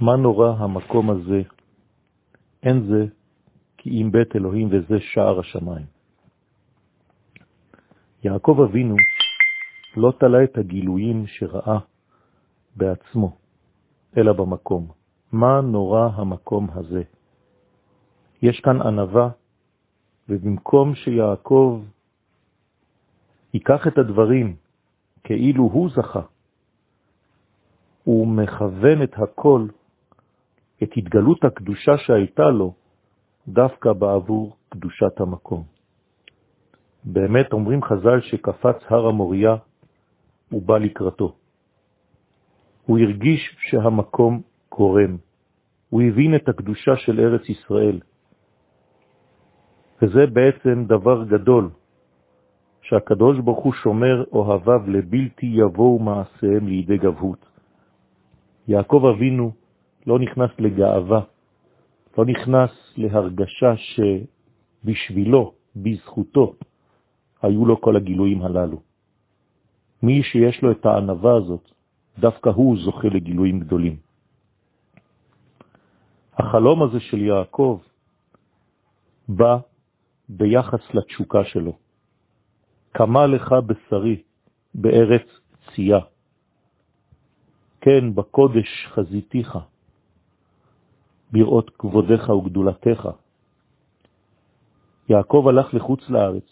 מה נורא המקום הזה? אין זה כי אם בית אלוהים וזה שער השמיים. יעקב אבינו לא תלה את הגילויים שראה בעצמו, אלא במקום. מה נורא המקום הזה? יש כאן ענבה, ובמקום שיעקב ייקח את הדברים כאילו הוא זכה, הוא מכוון את הכל, את התגלות הקדושה שהייתה לו, דווקא בעבור קדושת המקום. באמת אומרים חז"ל שקפץ הר המוריה, הוא בא לקראתו. הוא הרגיש שהמקום קורם. הוא הבין את הקדושה של ארץ ישראל. וזה בעצם דבר גדול, שהקדוש ברוך הוא שומר אוהביו לבלתי יבואו מעשיהם לידי גבהות. יעקב אבינו לא נכנס לגאווה, לא נכנס להרגשה שבשבילו, בזכותו, היו לו כל הגילויים הללו. מי שיש לו את הענבה הזאת, דווקא הוא זוכה לגילויים גדולים. החלום הזה של יעקב בא ביחס לתשוקה שלו. כמה לך בשרי בארץ צייה. כן, בקודש חזיתיך, בראות כבודך וגדולתך. יעקב הלך לחוץ לארץ,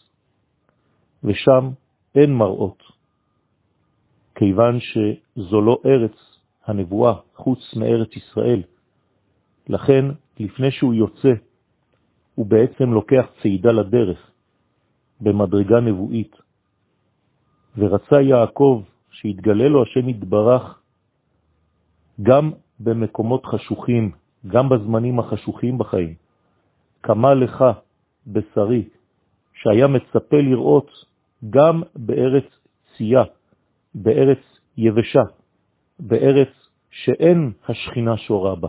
ושם אין מראות, כיוון שזו לא ארץ הנבואה חוץ מארץ ישראל. לכן, לפני שהוא יוצא, הוא בעצם לוקח צעידה לדרך במדרגה נבואית. ורצה יעקב שיתגלה לו השם יתברך גם במקומות חשוכים, גם בזמנים החשוכים בחיים. כמה לך בשרי, שהיה מצפה לראות גם בארץ צייה, בארץ יבשה, בארץ שאין השכינה שורה בה.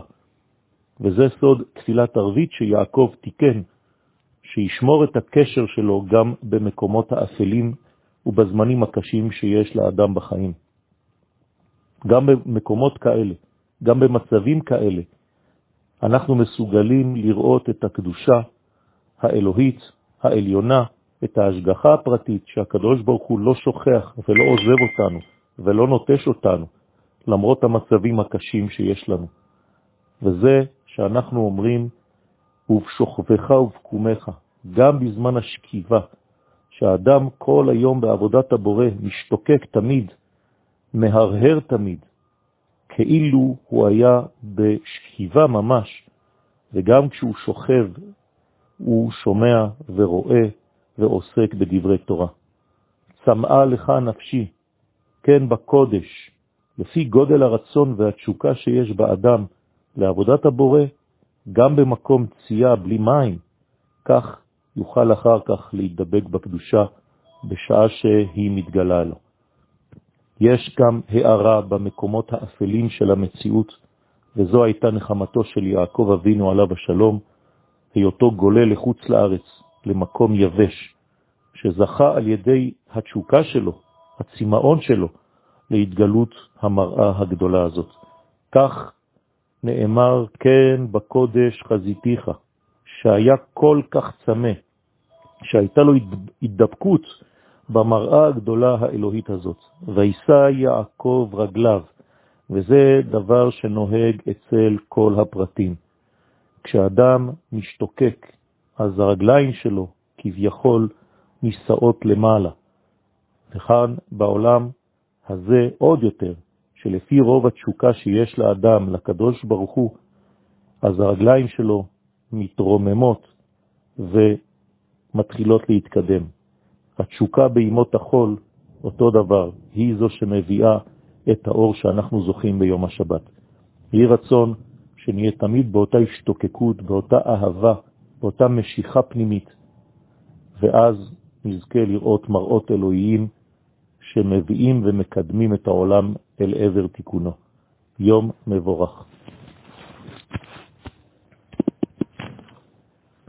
וזה סוד תפילת ערבית שיעקב תיקן, שישמור את הקשר שלו גם במקומות האפלים ובזמנים הקשים שיש לאדם בחיים. גם במקומות כאלה, גם במצבים כאלה, אנחנו מסוגלים לראות את הקדושה האלוהית, העליונה, את ההשגחה הפרטית, שהקדוש ברוך הוא לא שוכח ולא עוזב אותנו ולא נוטש אותנו, למרות המצבים הקשים שיש לנו. וזה שאנחנו אומרים, ובשוכבך ובקומך, גם בזמן השכיבה, שהאדם כל היום בעבודת הבורא משתוקק תמיד, מהרהר תמיד, כאילו הוא היה בשכיבה ממש, וגם כשהוא שוכב הוא שומע ורואה ועוסק בדברי תורה. צמאה לך נפשי, כן בקודש, לפי גודל הרצון והתשוקה שיש באדם לעבודת הבורא, גם במקום צייה בלי מים, כך יוכל אחר כך להידבק בקדושה בשעה שהיא מתגלה לו. יש גם הערה במקומות האפלים של המציאות, וזו הייתה נחמתו של יעקב אבינו עליו השלום, היותו גולה לחוץ לארץ, למקום יבש, שזכה על ידי התשוקה שלו, הצימאון שלו, להתגלות המראה הגדולה הזאת. כך נאמר, כן בקודש חזיתיך, שהיה כל כך צמא, שהייתה לו התדבקות במראה הגדולה האלוהית הזאת. וישא יעקב רגליו, וזה דבר שנוהג אצל כל הפרטים. כשאדם משתוקק, אז הרגליים שלו כביכול נישאות למעלה. וכאן בעולם הזה עוד יותר, שלפי רוב התשוקה שיש לאדם, לקדוש ברוך הוא, אז הרגליים שלו מתרוממות ומתחילות להתקדם. התשוקה בימות החול, אותו דבר, היא זו שמביאה את האור שאנחנו זוכים ביום השבת. יהי רצון שנהיה תמיד באותה השתוקקות, באותה אהבה, באותה משיכה פנימית, ואז נזכה לראות מראות אלוהיים שמביאים ומקדמים את העולם אל עבר תיקונו. יום מבורך.